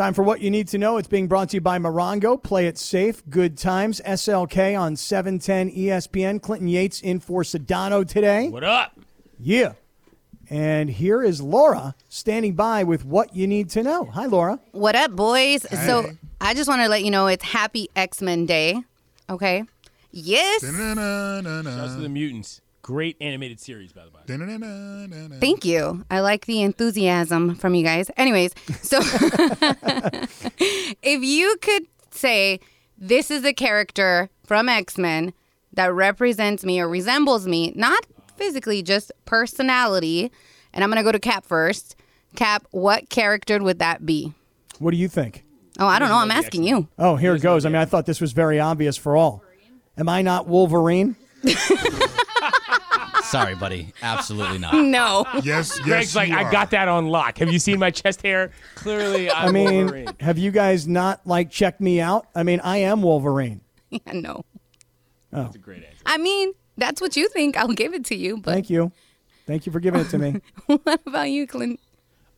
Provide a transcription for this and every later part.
Time for what you need to know. It's being brought to you by Morongo. Play it safe. Good times. SLK on 710 ESPN. Clinton Yates in for Sedano today. What up? Yeah. And here is Laura standing by with what you need to know. Hi, Laura. What up, boys? So I just want to let you know it's Happy X Men Day. Okay. Yes. Shouts to the Mutants. Great animated series, by the way. Thank you. I like the enthusiasm from you guys. Anyways, so if you could say this is a character from X Men that represents me or resembles me, not physically, just personality, and I'm going to go to Kap first. Kap, what character would that be? What do you think? Oh, I don't know. I'm asking you. Oh, here it goes. I mean, I thought this was very obvious for all. Am I not Wolverine? Sorry, buddy. Absolutely not. No. Yes, yes. Greg's like, you I are. got that on lock. Have you seen my chest hair? Clearly, I'm I mean, Wolverine. have you guys not like checked me out? I mean, I am Wolverine. Yeah, no. Oh. That's a great answer. I mean, that's what you think. I'll give it to you. But Thank you. Thank you for giving it to me. what about you, Clint?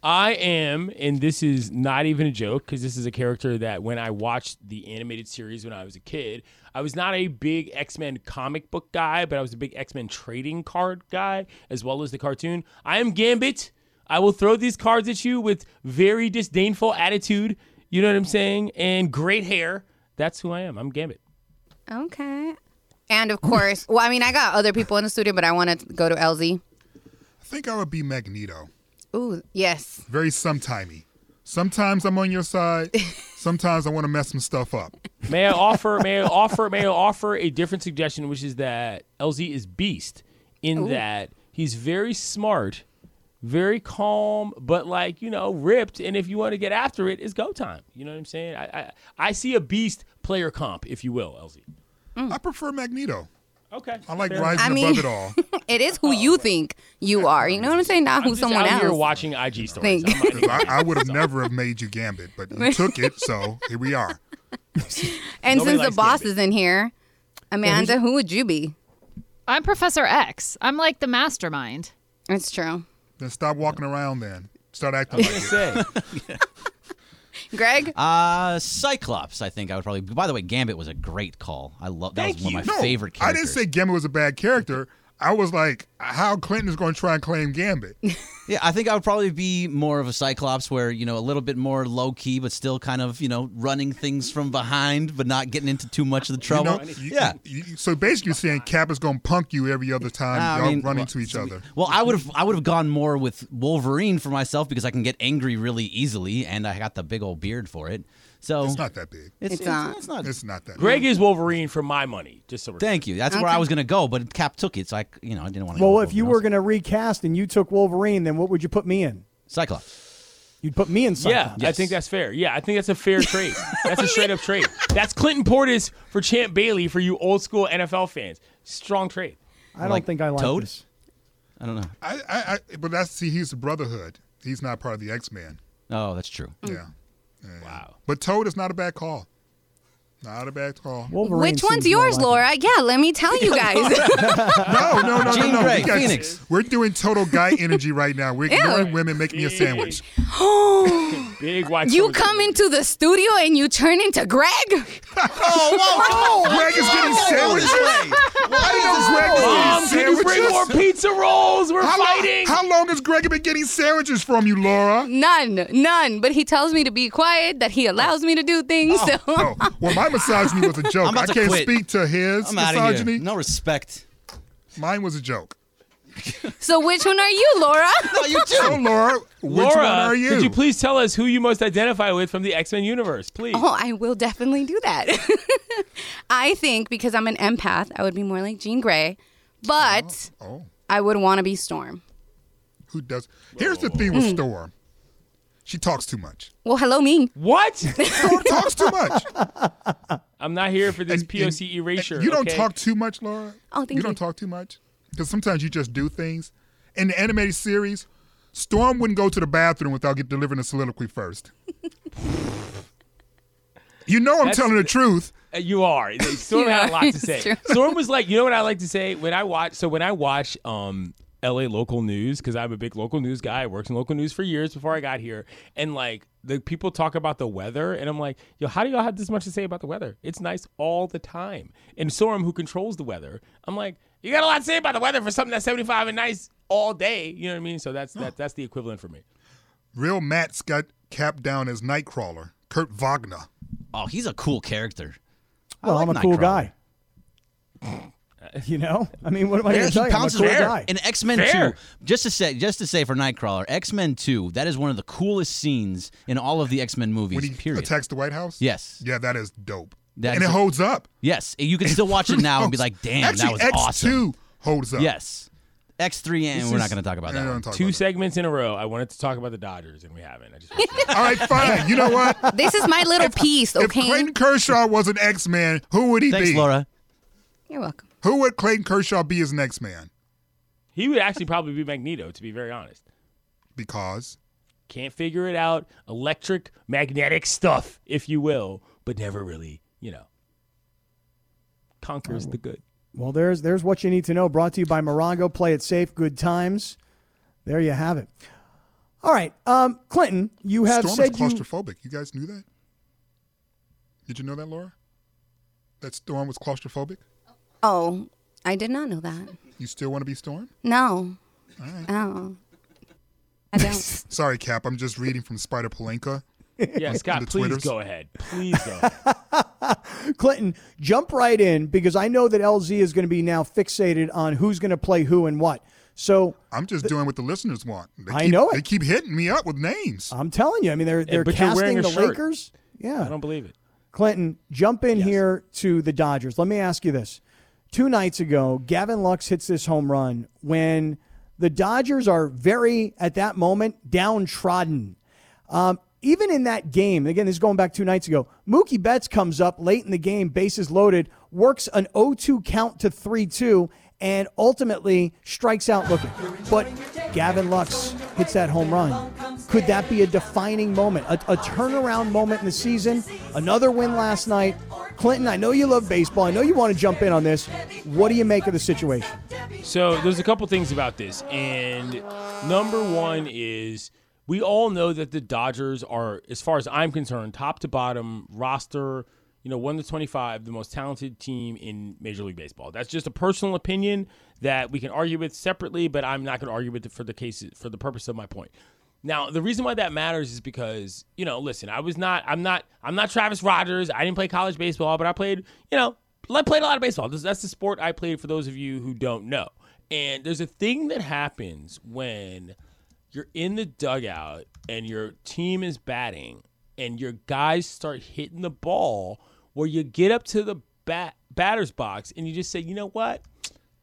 I am, and this is not even a joke because this is a character that when I watched the animated series when I was a kid, I was not a big X Men comic book guy, but I was a big X Men trading card guy as well as the cartoon. I am Gambit. I will throw these cards at you with very disdainful attitude. You know what I'm saying? And great hair. That's who I am. I'm Gambit. Okay. And of course, well, I mean, I got other people in the studio, but I want to go to LZ. I think I would be Magneto. Ooh, yes. Very sometimey. Sometimes I'm on your side. Sometimes I want to mess some stuff up. May I offer? may I offer? May I offer a different suggestion, which is that LZ is Beast, in that he's very smart, very calm, but like you know, ripped. And if you want to get after it, it's go time. You know what I'm saying? I I, I see a Beast player comp, if you will, LZ. I prefer Magneto. Okay, I like fair. rising I mean- above it all. It is who you think you are. You know what I'm saying? Not I'm who just someone out here else. watching IG stories. Think. I'm not- 'Cause I, I would have never have made you Gambit, but you took it, so here we are. and Nobody since the boss Gambit. is in here, Amanda, who would you be? I'm Professor X. I'm like the mastermind. It's true. Then stop walking around then. Start acting like it. say. Greg? Uh, Cyclops. I think I would probably. By the way, Gambit was a great call. I love that. Thank was one of you. my No, favorite I didn't say Gambit was a bad character. I was like, how Clinton is going to try and claim Gambit. Yeah, I think I would probably be more of a Cyclops, where you know a little bit more low key, but still kind of you know running things from behind, but not getting into too much of the You trouble. know, you- yeah. you- so basically, you're saying Kap is going to punk you every other time I y'all mean, run well, into each other. Well, I would have I would have gone more with Wolverine for myself because I can get angry really easily, and I got the big old beard for it. So It's not that big. It's, It's not. It's not. It's not that. Greg is Wolverine for my money. Just so we're Thank you. That's where I was gonna go, but Kap took it, so I you know I didn't want to. Well, if you were going to recast and you took Wolverine, then what would you put me in? Cyclops. You'd put me in Cyclops. Yeah, Cyclops. I think that's fair. Yeah, I think that's a fair trade. That's a straight up trade. That's Clinton Portis for Champ Bailey for you old school NFL fans. Strong trade. I don't Like think I like Toad? this. I don't know. I, I, I, but that's see, he's the Brotherhood. He's not part of the X Men. Oh, that's true. Yeah. Wow. But Toad is not a bad call. Not a bad call. Wolverine Which one's yours, like it. Laura? Yeah, let me tell you guys. No, no, no, Jean no, no. Grey, We got- Phoenix. We're doing total guy energy right now. We're ignoring women making me a sandwich. Big white. you soldier. come into the studio and you turn into Greg? Oh, whoa! Greg is getting sandwiches. I didn't know Greg was Mom, getting can you bring more pizza rolls? We're How long, fighting. how long has Greg been getting sandwiches from you, Laura? None, none. But he tells me to be quiet, that he allows me to do things. Oh, so Oh, well, my misogyny was a joke. I'm about I to can't quit. speak to his I'm misogyny. No respect. Mine was a joke. So which one are you, Laura? No, you So, too. Laura, which Laura, one are you? could you please tell us who you most identify with from the X Men universe, please? Oh, I will definitely do that. I think because I'm an empath, I would be more like Jean Grey, but oh, I would want to be Storm. who does? Here's the thing Mm. with Storm. She talks too much. Well, hello, me. What? Storm talks too much. I'm not here for this And- POC and- erasure. and You don't okay? talk too much, Laura. Oh, thank you. you. don't talk too much because sometimes you just do things. In the animated series, Storm wouldn't go to the bathroom without get delivering a soliloquy first. you know I'm That's- telling the truth. Uh, You are. Storm You had a lot to It's say. true. Storm was like, you know what I like to say when I watch. So when I watch um, L.A. local news, because I'm a big local news guy. I worked in local news for years before I got here, and like the people talk about the weather, and I'm like, yo, how do y'all have this much to say about the weather? It's nice all the time. And Storm, who controls the weather, I'm like, you got a lot to say about the weather for something that's 75 and nice all day. You know what I mean? So that's that, that's the equivalent for me. Real Matt's got capped down as Nightcrawler. Kurt Wagner. Oh, he's a cool character. I Well, like I'm a cool guy. You know, I mean, what am I Yeah, going he to tell you? I'm a cool air. guy. In X Men Two, just to say, just to say for Nightcrawler, X Men Two, that is one of the coolest scenes in all of the X Men movies. When he period. attacks the White House? Yes. Yeah, that is dope. That and it a- holds up. Yes, you can still watch it now and be like, "Damn, Actually, that was awesome. X2 holds up. Yes, X three, and This we're not going to talk about that. talk Two about segments in a row. I wanted to talk about the Dodgers, and we haven't. I just. All right, fine. You know what? This is my little piece, If okay? Clayton Kershaw was an X-Man, who would he Thanks, be? Thanks, Laura. You're welcome. Who would Clayton Kershaw be his an X-Man? he would actually probably be Magneto, to be very honest. Because Can't figure it out. Electric, magnetic stuff, if you will, but never really, you know, conquers the good. Well, there's there's what you need to know. Brought to you by Morongo. Play it safe. Good times. There you have it. All right, um, Clinton, you have Storm is said you. claustrophobic. You guys knew that? Did you know that, Laura? That Storm was claustrophobic? Oh, I did not know that. You still want to be Storm? No. Oh. I don't. Sorry, Kap. I'm just reading from Spider Palenka. Yeah, Scott, please Twitters. go ahead. Please go ahead. Clinton, jump right in because I know that LZ is going to be now fixated on who's going to play who and what. So I'm just doing what the listeners want. They I keep, know it. They keep hitting me up with names. I'm telling you, I mean, they're they're but casting the shirt. Lakers. Yeah, I don't believe it. Clinton, jump in here to the Dodgers. Let me ask you this. Two nights ago, Gavin Lux hits this home run when the Dodgers are very, at that moment, downtrodden. Um, even in that game, again, this is going back two nights ago, Mookie Betts comes up late in the game, bases loaded, works an 0 2 count to 3 2, and ultimately strikes out looking. But Gavin Lux hits that home run. Could that be a defining moment, a, a turnaround moment in the season? Another win last night. Clinton, I know you love baseball. I know you want to jump in on this. What do you make of the situation? So there's a couple things about this, and number one is we all know that the Dodgers are, as far as I'm concerned, top to bottom roster. You know, one to twenty-five, the most talented team in Major League Baseball. That's just a personal opinion that we can argue with separately, but I'm not going to argue with it for the case for the purpose of my point. Now, the reason why that matters is because, you know, listen, I was not, I'm not, I'm not Travis Rogers. I didn't play college baseball, but I played, you know, I played a lot of baseball. That's the sport I played for those of you who don't know. And there's a thing that happens when you're in the dugout and your team is batting and your guys start hitting the ball where you get up to the bat, batter's box and you just say, you know what?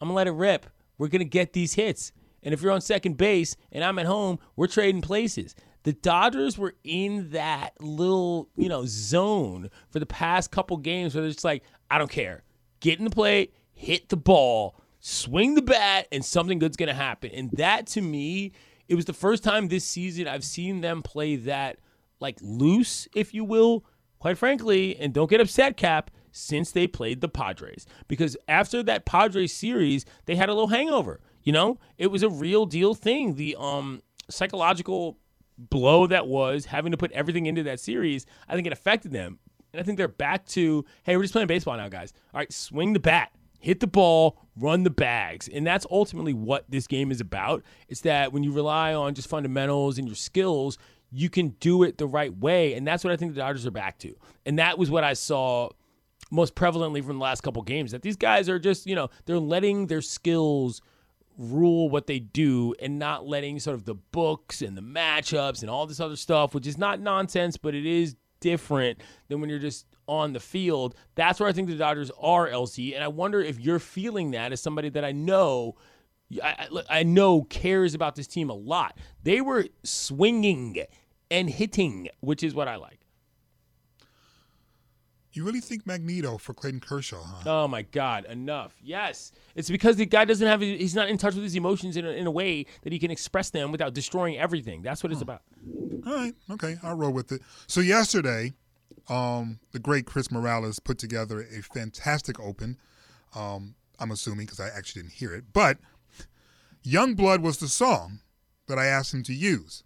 I'm going to let it rip. We're going to get these hits. And if you're on second base and I'm at home, we're trading places. The Dodgers were in that little, you know, zone for the past couple games where it's like, I don't care. Get in the plate, hit the ball, swing the bat, and something good's gonna happen. And that to me, it was the first time this season I've seen them play that like loose, if you will, quite frankly, and don't get upset, Kap, since they played the Padres. Because after that Padres series, they had a little hangover. You know, it was a real deal thing. The um psychological blow that was having to put everything into that series, I think it affected them. And I think they're back to, hey, we're just playing baseball now, guys. All right, swing the bat, hit the ball, run the bags. And that's ultimately what this game is about. It's that when you rely on just fundamentals and your skills, you can do it the right way. And that's what I think the Dodgers are back to. And that was what I saw most prevalently from the last couple games that these guys are just, you know, they're letting their skills rule what they do and not letting sort of the books and the matchups and all this other stuff, which is not nonsense, but it is different than when you're just on the field. That's where I think the Dodgers are, LZ. And I wonder if you're feeling that as somebody that I know. I, know cares about this team a lot. They were swinging and hitting, which is what I like. You really think Magneto for Clayton Kershaw, huh? Oh my God! Enough. Yes, it's because the guy doesn't have. He's not in touch with his emotions in a, in a way that he can express them without destroying everything. That's what it's about. All right, okay, I'll roll with it. So yesterday, um, the great Chris Morales put together a fantastic open. Um, I'm assuming because I actually didn't hear it, but "Young Blood" was the song that I asked him to use,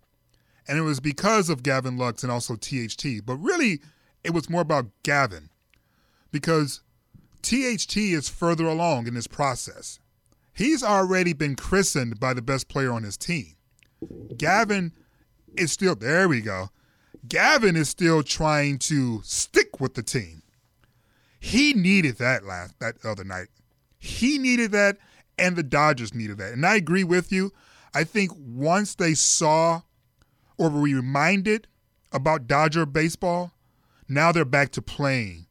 And it was because of Gavin Lux and also THT. But really, it was more about Gavin because THT is further along in this process. He's already been christened by the best player on his team. Gavin is still, there we go. Gavin is still trying to stick with the team. He needed that last that other night. He needed that, and the Dodgers needed that. And I agree with you. I think once they saw or were reminded about Dodger baseball, now they're back to playing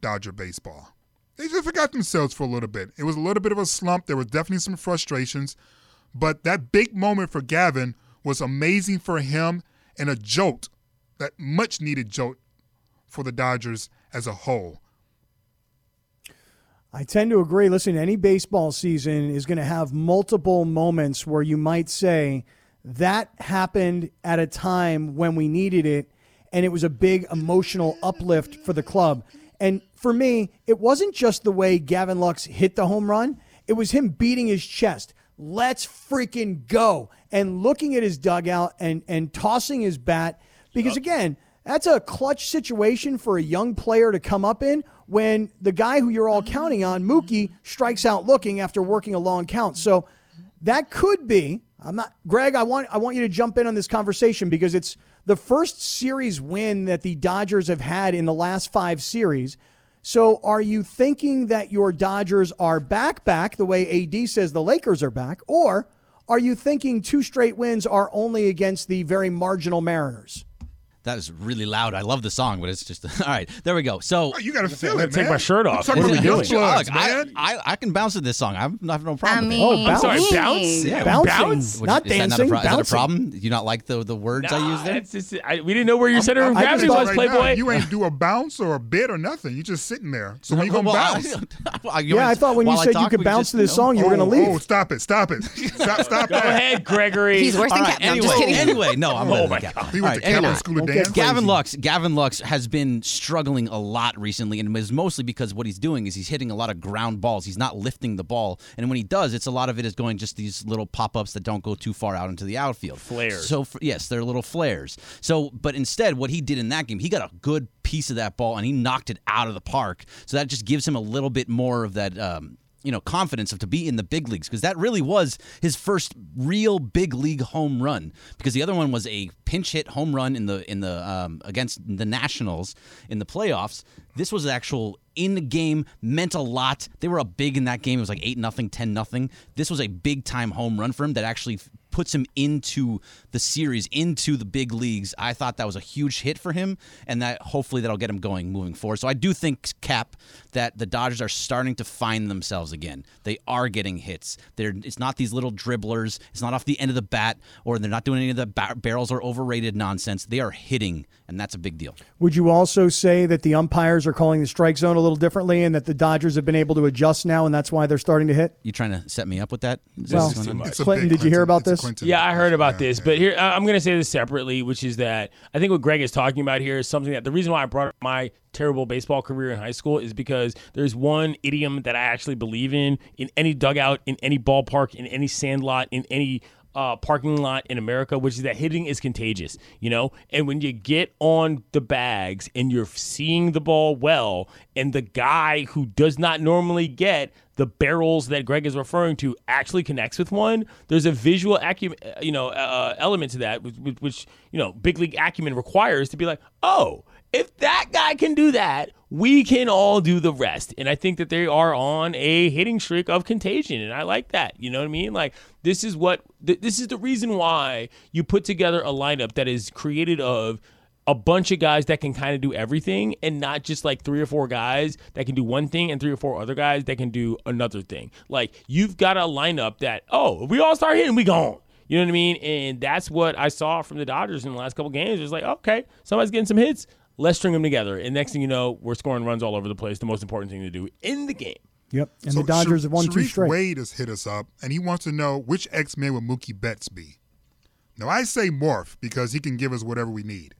Dodger baseball. They just forgot themselves for a little bit. It was a little bit of a slump. There was definitely some frustrations, but that big moment for Gavin was amazing for him and a jolt, that much needed jolt for the Dodgers as a whole. I tend to agree. Listen, any baseball season is going to have multiple moments where you might say that happened at a time when we needed it, and it was a big emotional uplift for the club. And for me, it wasn't just the way Gavin Lux hit the home run, it was him beating his chest. Let's freaking go. And looking at his dugout and, and tossing his bat. Because again, that's a clutch situation for a young player to come up in when the guy who you're all counting on, Mookie, strikes out looking after working a long count. So that could be. I'm not Greg, I want I want you to jump in on this conversation because it's the first series win that the Dodgers have had in the last 5 series. So are you thinking that your Dodgers are back back the way AD says the Lakers are back or are you thinking two straight wins are only against the very marginal Mariners? That is really loud. I love the song, but it's just all right. There we go. So Oh, you got to feel it, take man. my shirt off. What are about we doing? bloods, Look, I. I I can bounce to this song. I'm not having no problem. I with it. Oh, mean, Oh, I'm sorry, bounce? Yeah, Bounce? bouncing, Would not you- is that dancing, Not a, pro- is that a problem? Do you not like the, the words I use there? Just, I, we didn't know where your center of I gravity was, right Playboy. now, you ain't do a bounce or a bit or nothing. You just sitting there. So when you gonna Well, bounce? I- you Yeah, I thought when you said you could bounce to this song, you were going to oh, oh, leave. Oh, stop it! Stop it! Stop! Stop Go ahead, Gregory. He's worse All than right, Kap. Anyway, just kidding. anyway, no, I'm Oh my. God. He went to Catholic anyway. School of Gavin Lux, Gavin Lux has been struggling a lot recently, and it's mostly because what he's doing is he's hitting a lot of ground balls. He's not lifting the ball, and when he does, it's a lot of it is going just these little pop ups that don't go too far out into the outfield. Flares. So for, yes, they're little flares. So, but instead, what he did in that game, he got a good piece of that ball and he knocked it out of the park. So that just gives him a little bit more of that. Um, you know, confidence of to be in the big leagues because that really was his first real big league home run. Because the other one was a pinch hit home run in the in the um, against the Nationals in the playoffs. This was actual in the game, meant a lot. They were up big in that game. It was like eight nothing, ten nothing. This was a big time home run for him that actually puts him into the series, into the big leagues. I thought that was a huge hit for him, and that hopefully that'll get him going moving forward. So I do think Kap that the Dodgers are starting to find themselves again. They are getting hits. They're it's not these little dribblers. It's not off the end of the bat, or they're not doing any of the ba- barrels or overrated nonsense. They are hitting, and that's a big deal. Would you also say that the umpires are calling the strike zone a little differently and that the Dodgers have been able to adjust now and that's why they're starting to hit? You trying to set me up with that? Is that Well, what's going on? much. It's Clinton, did you hear about this? Clinton. Yeah, I heard about Yeah, this, yeah. but here I'm going to say this separately, which is that I think what Greg is talking about here is something that the reason why I brought up my terrible baseball career in high school is because there's one idiom that I actually believe in in any dugout, in any ballpark, in any sandlot, in any uh, parking lot in America, which is that hitting is contagious, you know? And when you get on the bags and you're seeing the ball well, and the guy who does not normally get the barrels that Greg is referring to actually connects with one, there's a visual acumen, uh, you know, uh, element to that, which- which, you know, big league acumen requires to be like, oh, if that guy can do that, we can all do the rest. And I think that they are on a hitting streak of contagion, and I like that. You know what I mean? Like this is what th- this is the reason why you put together a lineup that is created of a bunch of guys that can kind of do everything and not just like three or four guys that can do one thing and three or four other guys that can do another thing. Like you've got a lineup that, oh, we all start hitting, we gone. You know what I mean? And that's what I saw from the Dodgers in the last couple games. It was like, okay, somebody's getting some hits. Let's string them together. And next thing you know, we're scoring runs all over the place. The most important thing to do in the game. Yep. And So the Dodgers Sha- have won two Sharif straight. Wade has hit us up, and he wants to know which X Men would Mookie Betts be. Now I say Morph because he can give us whatever we need.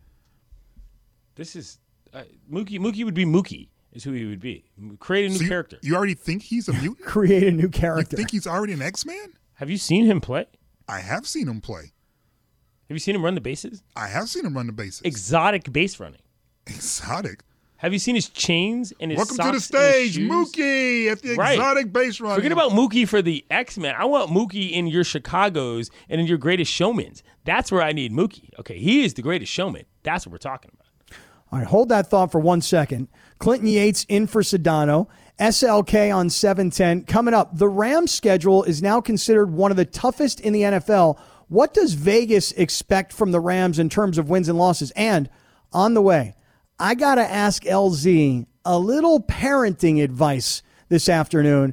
This is uh, Mookie. Mookie would be Mookie. Is who he would be. Create a new So you, character. you already think he's a mutant? Create a new character. you character. think he's already an X Man? Have you seen him play? I have seen him play. Have you seen him run the bases? I have seen him run the bases. Exotic base running. Exotic. Have you seen his chains and his Welcome to the socks and his stage. Mookie at the Right. exotic base run. Forget about Mookie for the X Men. I want Mookie in your Chicago's and in your greatest showmans. That's where I need Mookie. Okay, he is the greatest showman. That's what we're talking about. All right, hold that thought for one second. Clinton Yates in for Sedano. SLK on 710. Coming up, the Rams schedule is now considered one of the toughest in the NFL. What does Vegas expect from the Rams in terms of wins and losses? And on the way, I got to ask LZ a little parenting advice this afternoon.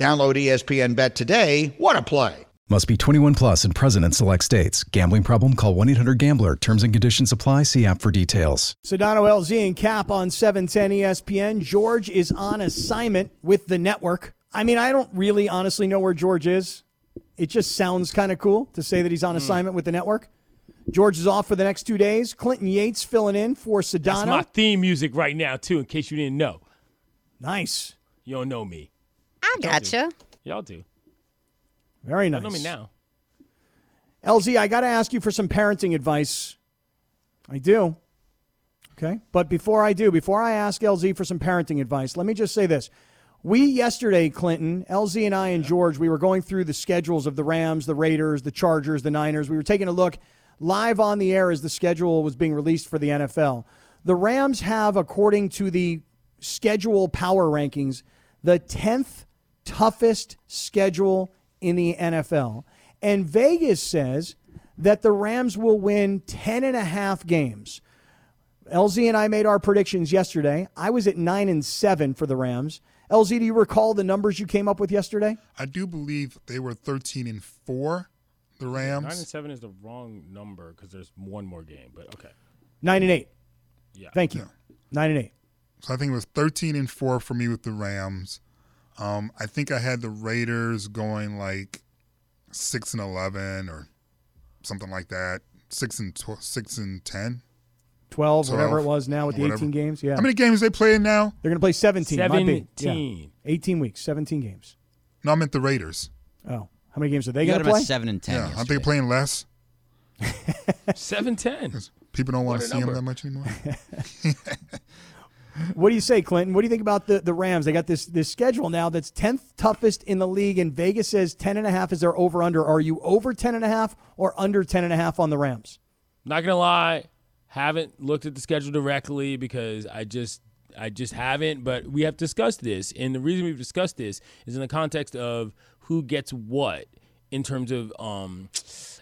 Download ESPN Bet today. What a play! Must be 21 plus and present in select states. Gambling problem? Call 1 800 Gambler. Terms and conditions apply. See app for details. Sedano LZ and Kap on E 710 ESPN. George is on assignment with the network. I mean, I don't really honestly know where George is. It just sounds kind of cool to say that he's on hmm. assignment with the network. George is off for the next two days. Clinton Yates filling in for Sedano. That's my theme music right now, too, in case you didn't know. Nice. You don't know me. I gotcha. Y'all do. Very nice. know me now. LZ, I got to ask you for some parenting advice. I do. Okay. But before I do, before I ask LZ for some parenting advice, let me just say this. We yesterday, Clinton, LZ and I and George, we were going through the schedules of the Rams, the Raiders, the Chargers, the Niners. We were taking a look live on the air as the schedule was being released for the NFL. The Rams have, according to the schedule power rankings, the 10th toughest schedule in the NFL. And Vegas says that the Rams will win 10 and a half games. LZ and I made our predictions yesterday. I was at 9 and 7 for the Rams. LZ, do you recall the numbers you came up with yesterday? I do believe they were 13 and 4, the Rams. Nine and seven is the wrong number because there's one more game. But okay. 9 and 8. Yeah. Thank you. 9 and 8. So I think it was 13 and 4 for me with the Rams. Um, I think I had the Raiders going like 6 and 11 or something like that. 6 and tw- 6 and 10. 12, whatever it was now with the whatever. 18 games. Yeah. How many games they playing now? They're going to play 17. might be. Yeah. 18 weeks, 17 games. No, I meant the Raiders. Oh, how many games are they going got to play? seven and ten. yeah, aren't they playing less? 710. People don't want What to a see them that much anymore. What do you say, Clinton? What do you think about the, the Rams? They got this this schedule now that's 10th toughest in the league, and Vegas says 10 and a half is their over under. Are you over 10 and a half or under 10 and a half on the Rams? Not gonna lie, haven't looked at the schedule directly because I just I just haven't. But we have discussed this, and the reason we've discussed this is in the context of who gets what in terms of um,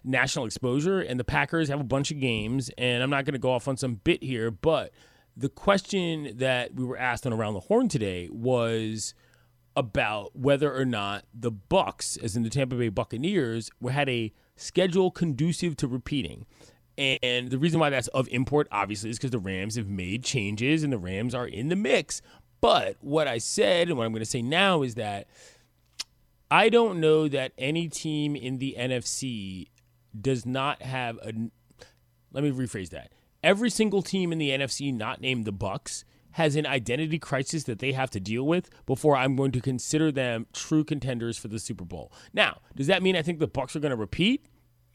national exposure. And the Packers have a bunch of games, and I'm not gonna go off on some bit here, but the question that we were asked on around the horn today was about whether or not the Bucks, as in the Tampa Bay Buccaneers, had a schedule conducive to repeating. And the reason why that's of import, obviously, is because the Rams have made changes and the Rams are in the mix. But what I said and what I'm going to say now is that I don't know that any team in the NFC does not have a. Let me rephrase that. Every single team in the NFC, not named the Bucks, has an identity crisis that they have to deal with before I'm going to consider them true contenders for the Super Bowl. Now, does that mean I think the Bucks are going to repeat?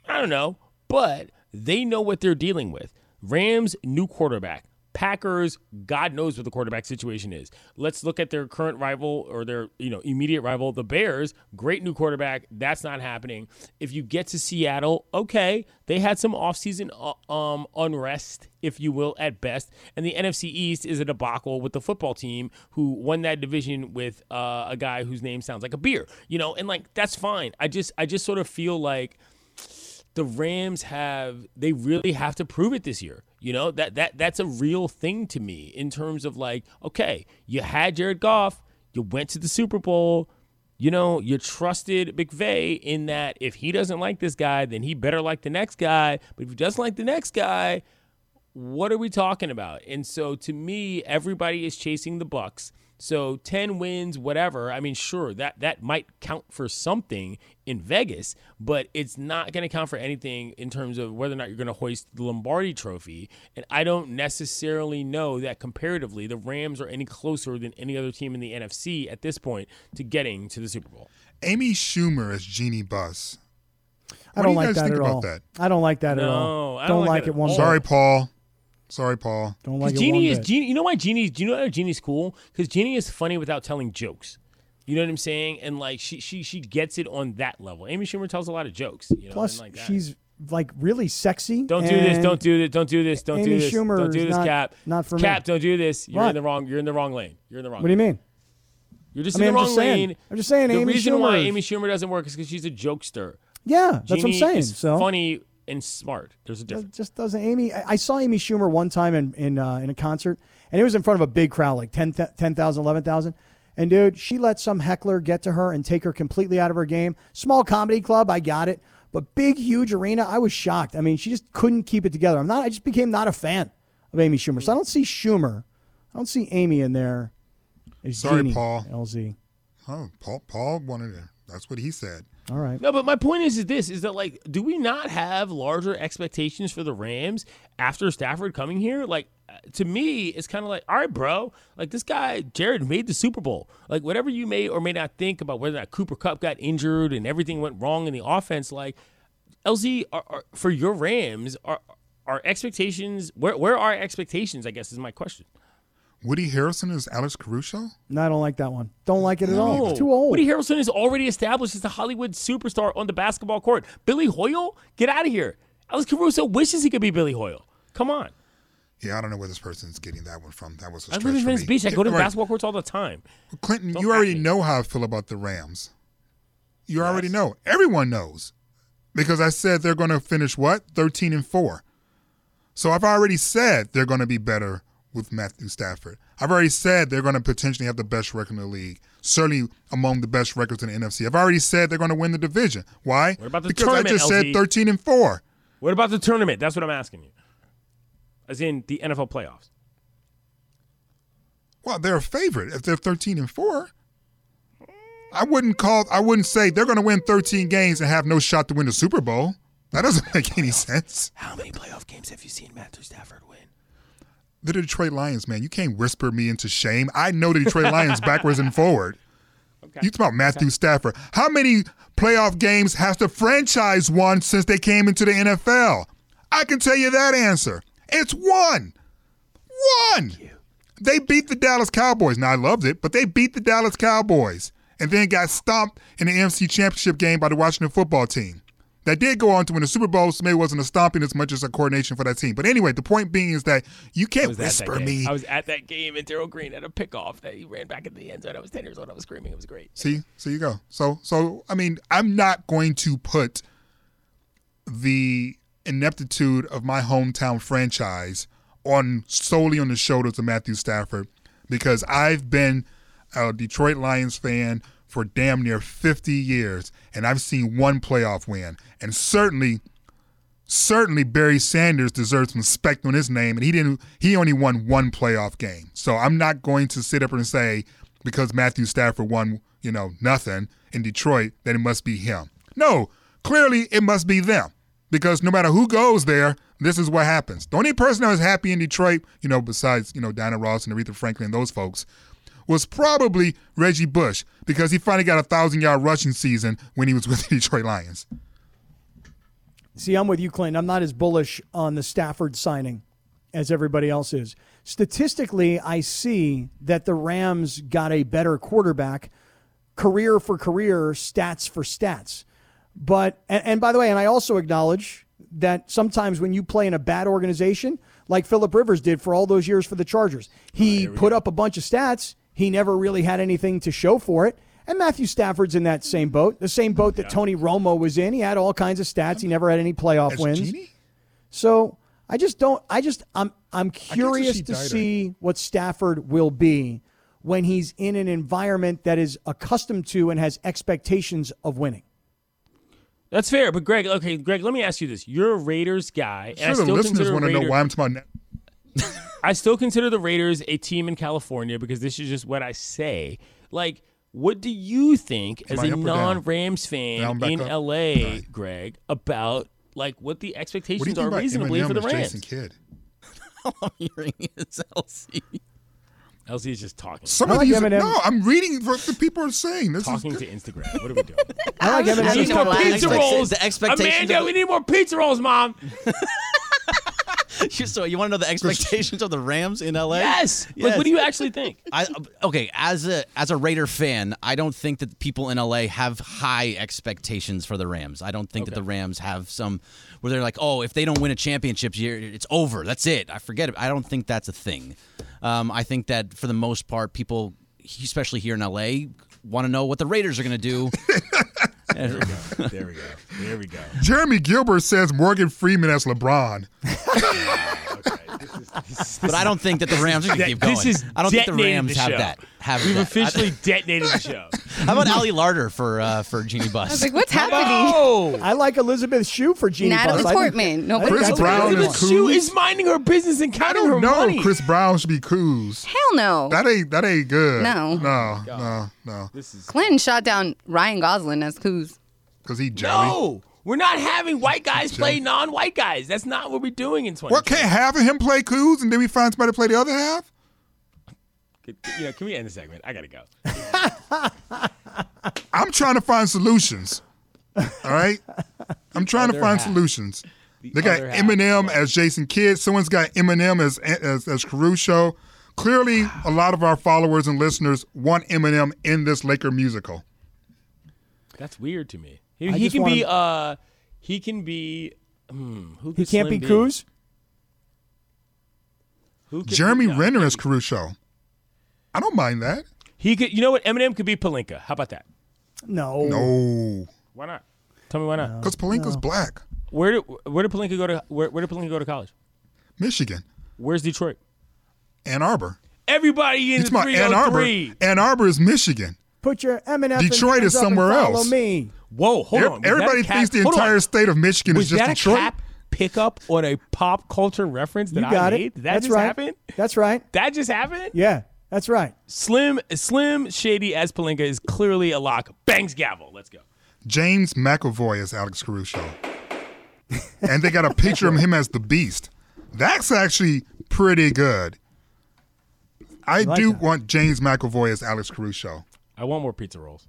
I don't know, but they know what they're dealing with. Rams, new quarterback. Packers, God knows what the quarterback situation is. Let's look at their current rival or their, you know, immediate rival, the Bears. Great new quarterback. That's not happening. If you get to Seattle, okay, they had some offseason uh, um unrest, if you will, at best. And the NFC East is a debacle with the football team who won that division with uh, a guy whose name sounds like a beer. You know, and like that's fine. I just I just sort of feel like the Rams have they really have to prove it this year. You know, that that that's a real thing to me in terms of like, okay, you had Jared Goff, you went to the Super Bowl, you know, you trusted McVay in that if he doesn't like this guy, then he better like the next guy. But if he doesn't like the next guy, what are we talking about? And so to me, everybody is chasing the Bucks. So 10 wins, whatever. I mean, sure, that that might count for something in Vegas, but it's not going to count for anything in terms of whether or not you're going to hoist the Lombardi trophy. And I don't necessarily know that comparatively the Rams are any closer than any other team in the NFC at this point to getting to the Super Bowl. Amy Schumer as Jeanie Buss. I What do don't you like that at all. that? I don't like that at No, all. I don't, don't like like it one all. bit. Sorry, Paul. Sorry, Paul. Don't like Because it one Jeanie is bit. Jeanie. You know why Jeanie's? Do you know why Jeanie's cool? Because Jeanie is funny without telling jokes. You know what I'm saying? And like she she she gets it on that level. Amy Schumer tells a lot of jokes. You know, Plus, and like that. she's like really sexy. Don't do this. Don't do this. Don't do this. Don't Amy do this. Schumer don't do this, not- Kap. not for me. Kap, don't do this. You're What? in the wrong. You're in the wrong lane. You're in the wrong. What do you mean? You're just I mean, in the I'm wrong just saying- lane. I'm just saying The Amy reason why Schumer is- Amy Schumer doesn't work is because she's a jokester. Yeah, that's what I'm saying. is So funny and smart. There's a difference. just doesn't. Amy, I I saw Amy Schumer one time in in, uh, in a concert, and it was in front of a big crowd, like 10 10,000, 11,000. And dude, she let some heckler get to her and take her completely out of her game. Small comedy club, I got it, but big, huge arena, I was shocked. I mean, she just couldn't keep it together. I'm not. I just became not a fan of Amy Schumer. So I don't see Schumer. I don't see Amy in there. as Sorry, Jeanie, Paul. LZ. Oh, Paul. Paul wanted it. That's what he said. All right. No, but my point is, is this: is that like, do we not have larger expectations for the Rams after Stafford coming here? Like, uh, to me, it's kind of like, all right, bro, like this guy Jared made the Super Bowl. Like, whatever you may or may not think about whether that Cooper Kupp got injured and everything went wrong in the offense, like LZ, are, are, for your Rams, are our expectations? Where where are expectations? I guess is my question. Woody Harrison is Alex Caruso. No, I don't like that one. Don't like it at all. It's too old. Woody Harrelson is already established as a Hollywood superstar on the basketball court. Billy Hoyle, get out of here. Alex Caruso wishes he could be Billy Hoyle. Come on. Yeah, I don't know where this person's getting that one from. That was a I stretch live in for Venice me. Beach. I go to Right. basketball courts all the time. Clinton, Don't you already me. know how I feel about the Rams. You already know. Everyone knows. Because I said they're going to finish what? 13 and 4. So I've already said they're going to be better with Matthew Stafford. I've already said they're going to potentially have the best record in the league. Certainly among the best records in the NFC. I've already said they're going to win the division. Why? What about the because I tournament, just said 13 and 4. What about the tournament? That's what I'm asking you. As in the NFL playoffs. Well, they're a favorite if they're 13 and 4. I wouldn't call I wouldn't say they're going to win 13 games and have no shot to win the Super Bowl. That doesn't make any sense. How many playoff games have you seen Matthew Stafford win? The Detroit Lions, man, you can't whisper me into shame. I know the Detroit Lions backwards and forward. You talk about Matthew Stafford. How many playoff games has the franchise won since they came into the NFL? I can tell you that answer. It's one. One. They beat the Dallas Cowboys. Now I loved it, but they beat the Dallas Cowboys and then got stomped in the NFC Championship game by the Washington football team. That did go on to win the Super Bowl, so maybe it wasn't a stomping as much as a coordination for that team. But anyway, the point being is that you can't whisper me. I was at that game and Darrell Green had a pickoff that he ran back in the end zone. I was 10 years old. I was screaming. It was great. See, so you go. So, so I mean, I'm not going to put the ineptitude of my hometown franchise on solely on the shoulders of Matthew Stafford because I've been a Detroit Lions fan for damn near 50 years and I've seen one playoff win and certainly certainly Barry Sanders deserves some respect on his name and he didn't he only won one playoff game. So I'm not going to sit up and say because Matthew Stafford won, you know, nothing in Detroit that it must be him. No, clearly it must be them. Because no matter who goes there, this is what happens. The only person that was happy in Detroit, you know, besides, you know, Diana Ross and Aretha Franklin and those folks, was probably Reggie Bush because he finally got a thousand yard rushing season when he was with the Detroit Lions. See, I'm with you, Clinton. I'm not as bullish on the Stafford signing as everybody else is. Statistically, I see that the Rams got a better quarterback, career for career, stats for stats. But, and, and by the way, and I also acknowledge that sometimes when you play in a bad organization, like Philip Rivers did for all those years for the Chargers, he put up a bunch of stats. He never really had anything to show for it. And Matthew Stafford's in that same boat, the same boat that Tony Romo was in. He had all kinds of stats. He never had any playoff As wins. Jeanie? So I just don't. I just I'm I'm curious she to see what Stafford will be when he's in an environment that is accustomed to and has expectations of winning. That's fair. But Greg, okay, Greg, let me ask you this. You're a Raiders guy. And I Sure, the listeners want to know why I'm talking about I still consider the Raiders a team in California because this is just what I say. Like, what do you think as I a up or down? non-Rams fan Down, in up? LA, Right. Greg, about like what the What do you expectations think are about reasonably Eminem for the Rams? Jason Kidd? I'm hearing is LZ. LZ is just talking, Some I of like these. Eminem. No, I'm reading what the people are saying. This talking is to Instagram. What are we doing? I like was Eminem. just we need more pizza rolls. the expectations Amanda, of- we need more pizza rolls, mom. so you want to know the expectations of the Rams in LA? Yes. Like, what do you actually think? I okay as a as a Raider fan, I don't think that people in LA have high expectations for the Rams. I don't think that the Rams have some where they're like, oh, if they don't win a championship year, it's over. That's it. I forget it. I don't think that's a thing. Um, I think that for the most part, people, especially here in LA, want to know what the Raiders are going to do. There we go. There we go. There we go. Jeremy Gilbert says Morgan Freeman as LeBron. but I don't think that the Rams are going to That- keep going. this is I don't think the detonated Rams the have show. that. Have We've that. officially detonated the show. How about Ali Larter for uh, for Jeanie Buss? I was like, what's happening? Oh, I like Elizabeth Shue for Jeanie Natalie Buss. I think- Portman. No, I think Chris that's Brown a is one. cool. Sue is minding her business and I counting her don't know. money. Chris Brown should be Kuz. Hell no. That ain't that ain't good. No. no, no, no. This is Clinton shot down Ryan Gosling as Kuz. Because he jelly. no. We're not having white guys play non-white guys. That's not what we're doing in 20. What can't half of him play Kuz and then we find somebody to play the other half? You know, can we end the segment? I gotta go. I'm trying to find solutions. All right? I'm trying to find half. solutions. they got other half. Eminem as Jason Kidd. Someone's got Eminem as as, as Caruso. Clearly, a lot of our followers and listeners want Eminem in this Laker musical. That's weird to me. He, he can be. him- Uh, he can be. Hmm, who He can't Slim be Kuz. Who could Jeremy no, Renner as Caruso. I don't mind that. He could. You know what? Eminem could be Pelinka. How about that? No. No, Why not? Tell me why not. because Pelinka's black. Where did Where did Pelinka go to? Where, where did Pelinka go to college? Michigan, Where's Detroit? Ann Arbor. Everybody in It's the my Ann Arbor. Ann Arbor is Michigan. Put your M&F Detroit is hands up and somewhere follow else. Me. Whoa, hold Ev- on. Was Everybody cap- thinks the hold on. entire state of Michigan Was is just that Detroit. a cap pickup on a pop culture reference that You got I it. made? Did that That's just right. happen? That's right. That just happened? Yeah, that's right. Slim Slim Shady as Pelinka is clearly a lock. Bangs gavel. Let's go. James McAvoy as Alex Caruso. and they got a picture of him as the Beast. That's actually pretty good. I like do that. want James McAvoy as Alex Caruso. I want more pizza rolls.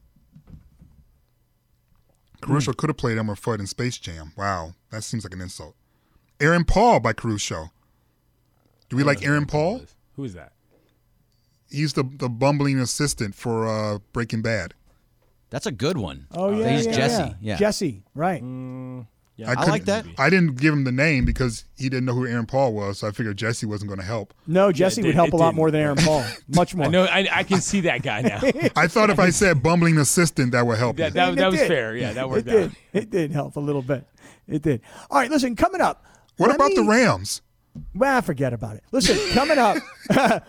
Caruso hmm. could have played Elmer Fudd in Space Jam. Wow, that seems like an insult. Aaron Paul by Caruso. Do we like Aaron Paul? Who is that? He's the the bumbling assistant for uh, Breaking Bad. That's a good one. Oh uh, yeah, he's yeah, Jesse. Yeah. Yeah. Jesse. Right. Mm. Yeah, I couldn't- like that. I didn't give him the name because he didn't know who Aaron Paul was, so I figured Jesse wasn't going to help. No, Jesse it would help a lot didn't. more than Aaron Paul. Much more. I know. I, I can see that guy now. I thought if I said bumbling assistant, that would help. that, that, that was did. fair. Yeah, that worked it out. did. It did help a little bit. It did. All right, listen. Coming up. what let about the Rams? Well, forget about it. Listen, coming up,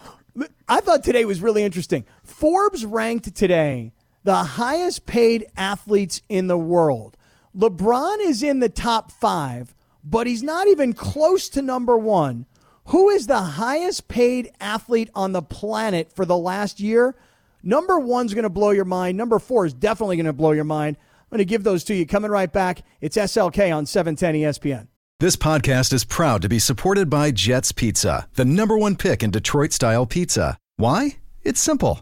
I thought today was really interesting. Forbes ranked today the highest paid athletes in the world. LeBron is in the top five, but he's not even close to number one. Who is the highest paid athlete on the planet for the last year? Number one's going to blow your mind. Number four is definitely going to blow your mind. I'm going to give those to you. Coming right back. It's SLK on E 710 ESPN. This podcast is proud to be supported by Jets Pizza, the number one pick in Detroit style pizza. Why? It's simple.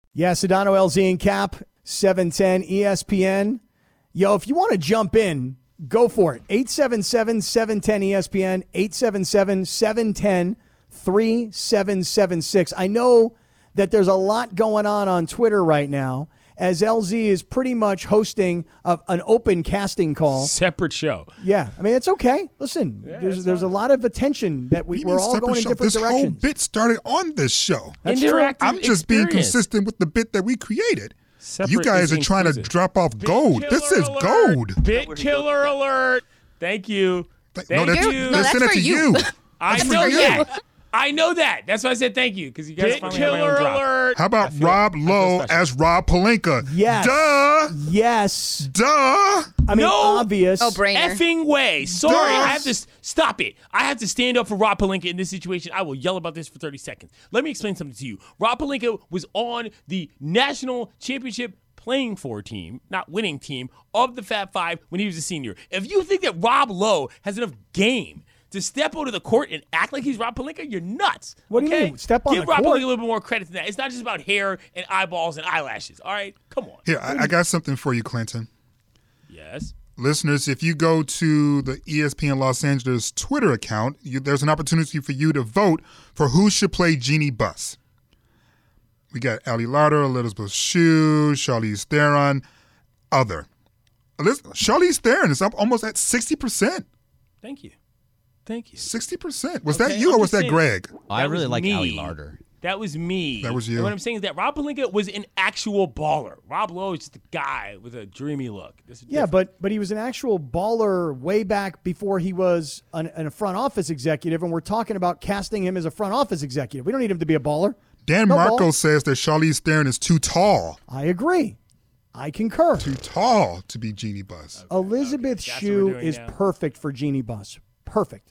Yeah, Sedano LZ and Kap, 710 ESPN. Yo, if you want to jump in, go for it. 877 710 ESPN, 877 710 3776. I know that there's a lot going on on Twitter right now, as LZ is pretty much hosting a, an open casting call. Separate show. Yeah, I mean it's okay. Listen, there's there's a lot of attention that we, You we're all separate going in show? different this directions. whole bit started on this show. That's true. Interactive I'm just being consistent with the bit that we created. Separate you guys are trying to drop off Bit gold. This is alert. gold. Bit killer alert. Thank you. Th- Thank no, that's, you. No, they that's sent it for to you. you. I That's know for you. that. I know that. That's why I said thank you because you guys Bit finally had my own killer drop. alert. How about Rob Lowe as Rob Pelinka? Yes. Duh. Yes, Duh. I mean No. obvious. Oh, brainer. effing way. Sorry, Duh. I have to stop it. I have to stand up for Rob Pelinka in this situation. I will yell about this for 30 seconds. Let me explain something to you. Rob Pelinka was on the national championship playing for team, not winning team, of the Fab Five when he was a senior. If you think that Rob Lowe has enough game to step onto the court and act like he's Rob Pelinka, you're nuts. What do you okay? mean, step on Give the Rob court? Pelinka a little bit more credit than that. It's not just about hair and eyeballs and eyelashes. All right, come on. Here, I, I got something for you, Clinton. Yes. Listeners, if you go to the ESPN Los Angeles Twitter account, you, there's an opportunity for you to vote for who should play Jeanie Buss. We got Ali Larter, Elizabeth Shue, Charlize Theron, other. Eliz- Charlize Theron is up almost at 60%. Thank you. Thank you. 60%. Was Okay, that you I'm or was that saying- Greg? I That really like me. Ali Larter. That was me. That was you. And what I'm saying is that Rob Pelinka was an actual baller. Rob Lowe is just a guy with a dreamy look. Yeah, different. but but he was an actual baller way back before he was an, an a front office executive, and we're talking about casting him as a front office executive. We don't need him to be a baller. Dan No Marco ball. says that Charlize Theron is too tall, I agree. I concur. too tall to be Jeanie Buss. Elizabeth That's what Shue is now. perfect for Jeanie Buss. Perfect.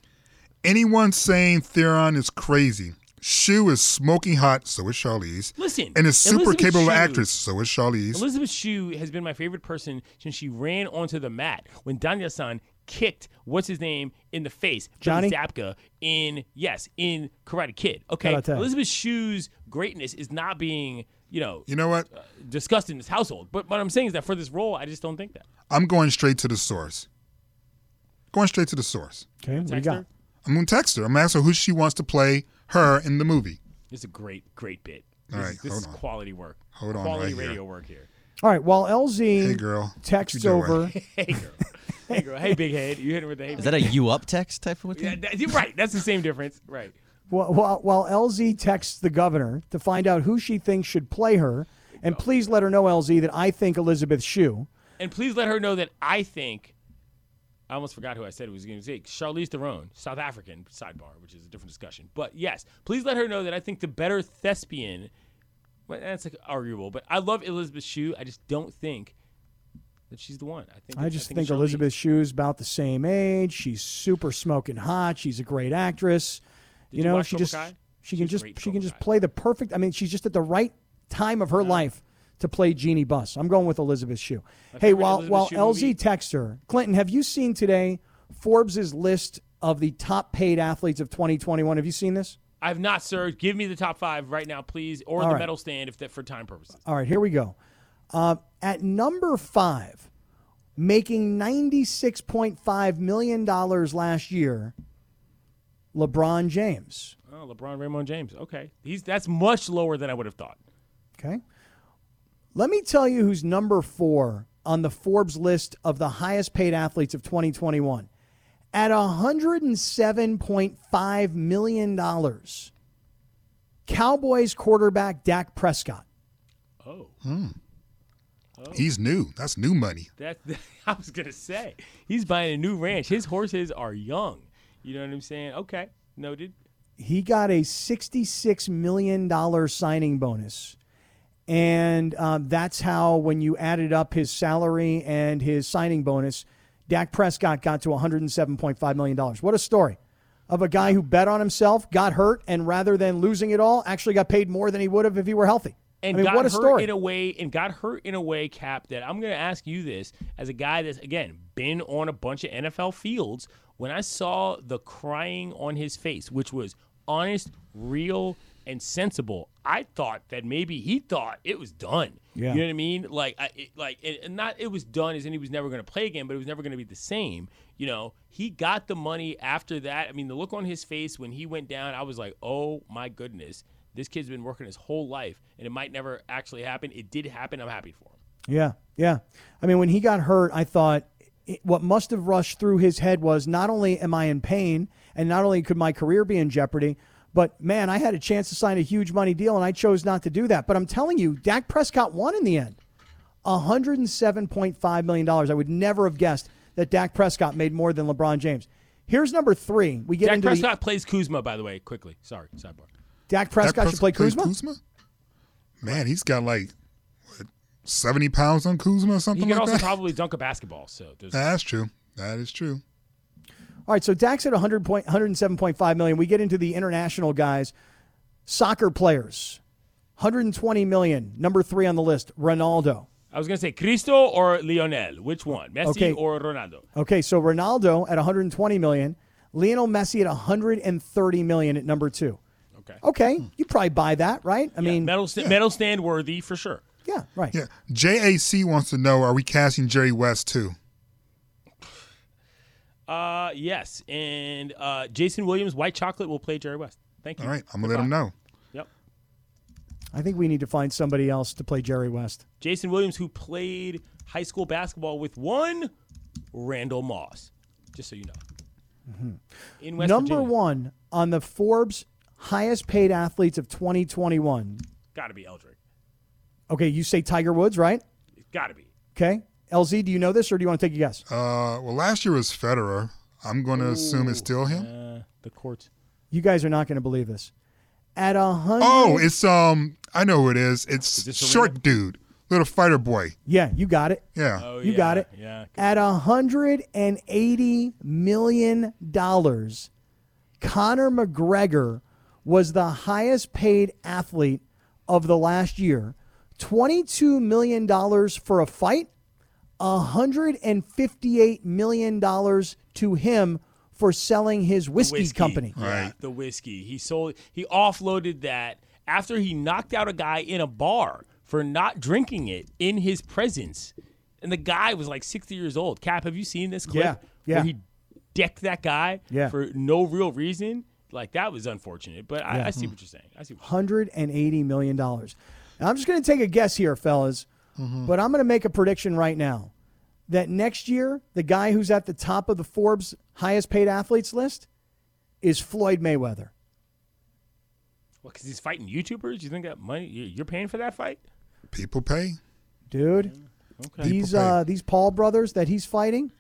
Anyone saying Theron is crazy. Shue is smoking hot, so is Charlize. Listen, And is super Elizabeth capable Shue- actress, so is Charlize. Elizabeth Shue has been my favorite person since she ran onto the mat when Daniel-san kicked what's his name in the face, Billy Johnny? Zabka in yes in Karate Kid. Okay, Elizabeth Shue's greatness is not being you know you know what? Uh, discussed in this household. But what I'm saying is that for this role, I just don't think that. I'm going straight to the source. Going straight to the source. Okay, what do you got? her? I'm going to text her. I'm going to ask her who she wants to play her in the movie. It's a great, great bit. All This, right, is- this hold is on. quality work. Hold on quality right here. radio work here. All right. While LZ Hey, girl. What texts over, Hey girl, hey girl, hey big head. You hit her with the hey. Is that a you up text type of yeah, thing? that, you're right. That's the same difference. Right. while, while, while LZ texts the governor to find out who she thinks should play her, and please let her know, LZ, that I think Elizabeth Shue. And please let her know that I think. I almost forgot who I said it was going to say. Charlize Theron, South African sidebar, which is a different discussion. But yes, please let her know that I think the better thespian. Well, that's like arguable, but I love Elizabeth Shue. I just don't think that she's the one. I think I just think, think Charlize. Elizabeth Shue's about the same age. She's super smoking hot. She's a great actress. Did you you know, watch she Cobra just Kai? she can just she can just play the perfect. I mean, she's just at the right time of her uh, life to play Jeanie Buss. I'm going with Elizabeth Shue. Hey, favorite while Elizabeth while Shue LZ movie- texts her, Clinton, have you seen today Forbes' list of the top paid athletes of 2021? Have you seen this? I have not, sir. Give me the top five right now, please, or All the right. medal stand if that for time purposes. All right, here we go. Uh, at number five, making $96.5 million last year, LeBron James. Oh, LeBron Raymond James. Okay, he's that's much lower than I would have thought. Okay. Let me tell you who's number four on the Forbes list of the highest paid athletes of 2021. At $107.5 million, Cowboys quarterback Dak Prescott. Oh. Hmm. oh, He's new. That's new money. that I was gonna say he's buying a new ranch. His horses are young. You know what I'm saying? Okay, noted. he got a $66 million signing bonus. And um, that's how, when you added up his salary and his signing bonus, Dak Prescott got to $107.5 million. What a story of a guy who bet on himself, got hurt, and rather than losing it all, actually got paid more than he would have if he were healthy. and I mean, got what a hurt story. in a way and got hurt in a way Kap that i'm going to ask you this as a guy that's again been on a bunch of nfl fields when i saw the crying on his face which was honest real and sensible i thought that maybe he thought it was done Yeah. you know what i mean like I, it, like and not it was done as in he was never going to play again but it was never going to be the same you know he got the money after that i mean the look on his face when he went down i was like oh my goodness this kid's been working his whole life, and it might never actually happen. It did happen. I'm happy for him. Yeah, yeah. I mean, when he got hurt, I thought it, what must have rushed through his head was not only am I in pain, and not only could my career be in jeopardy, but man, I had a chance to sign a huge money deal, and I chose not to do that. But I'm telling you, Dak Prescott won in the end. $107.5 million. I would never have guessed that Dak Prescott made more than LeBron James. Here's number three. We get Dak into Prescott the plays Kuzma, by the way. Quickly, sorry, sidebar. Dak Prescott Dak should play plays Kuzma. Man, he's got like what, seventy pounds on Kuzma or something He something can like also that. probably dunk a basketball. So there's That's true. That is true. All right, so Dak's at 100 point, 107.5 million. We get into the international guys, soccer players, 120 million. Number three on the list, Ronaldo. I was gonna say Cristo or Lionel. Which one, Messi Okay. or Ronaldo? Okay, so Ronaldo at 120 million, Lionel Messi at 130 million at number two. Okay. Okay, you probably buy that, right? I mean, medal st- medal stand worthy for sure. yeah, right. Yeah. JAC wants to know: Are we casting Jerry West too? Uh, yes, and uh, Jason Williams, White Chocolate will play Jerry West. Thank you. All right, I'm gonna let him know. Yep. I think we need to find somebody else to play Jerry West. Jason Williams, who played high school basketball with one Randall Moss, just so you know. In West number Virginia. one on the Forbes highest paid athletes of 2021. got to be Eldrick. Okay, you say Tiger Woods, right? Got to be. Okay. LZ, do you know this or do you want to take a guess? Uh, well, last year was Federer. I'm going to assume it's still him. Uh, the courts. You guys are not going to believe this. At a hundred. Oh, it's um, I know who it is. It's this short dude, little fighter boy. yeah, you got it. Yeah. Oh, You yeah, got it. Yeah. At a hundred and eighty million dollars, Conor McGregor was the highest paid athlete of the last year. Twenty-two million dollars for a fight, hundred and fifty-eight million dollars to him for selling his whiskey, company. Yeah, Right. the whiskey. He sold. He offloaded that after he knocked out a guy in a bar for not drinking it in his presence, and the guy was like sixty years old. Kap, have you seen this clip? Yeah, yeah. Where he decked that guy Yeah. for no real reason. Like that was unfortunate, but I, Yeah. I see what you're saying. I see. What you're hundred and eighty million dollars. I'm just going to take a guess here, fellas, but I'm going to make a prediction right now that next year the guy who's at the top of the Forbes highest paid athletes list is Floyd Mayweather. Well, because he's fighting YouTubers. You think that money you- you're paying for that fight? People pay. Dude, Okay. these pay. uh, these Paul brothers that he's fighting,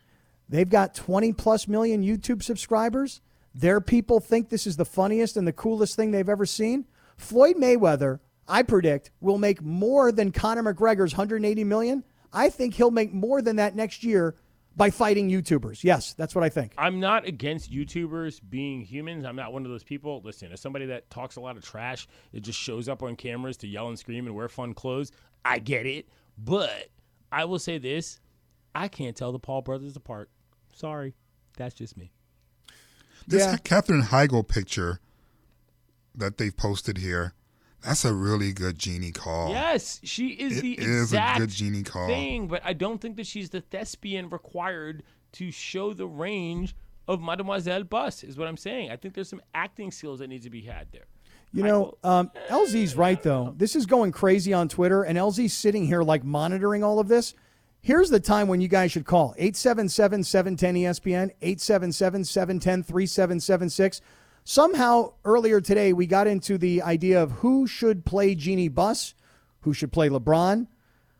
they've got 20 plus million YouTube subscribers. Their people think this is the funniest and the coolest thing they've ever seen. Floyd Mayweather, I predict, will make more than Conor McGregor's 180 million. I think he'll make more than that next year by fighting YouTubers. Yes, that's what I think. I'm not against YouTubers being humans. I'm not one of those people. Listen, as somebody that talks a lot of trash, it just shows up on cameras to yell and scream and wear fun clothes. I get it. But I will say this I can't tell the Paul brothers apart. Sorry. That's just me. This Yeah. Katherine Heigl picture that they've posted here, that's a really good Jeanie call. Yes, she is It the is a exact good Jeanie call. thing, but I don't think that she's the thespian required to show the range of Mademoiselle Buss, is what I'm saying. I think there's some acting skills that need to be had there. You know, um, LZ's right, though. This is going crazy on Twitter, and LZ's sitting here like monitoring all of this. Here's the time when you guys should call 877 710 ESPN, 877 710 3776. Somehow, earlier today, we got into the idea of who should play Jeanie Buss, who should play LeBron.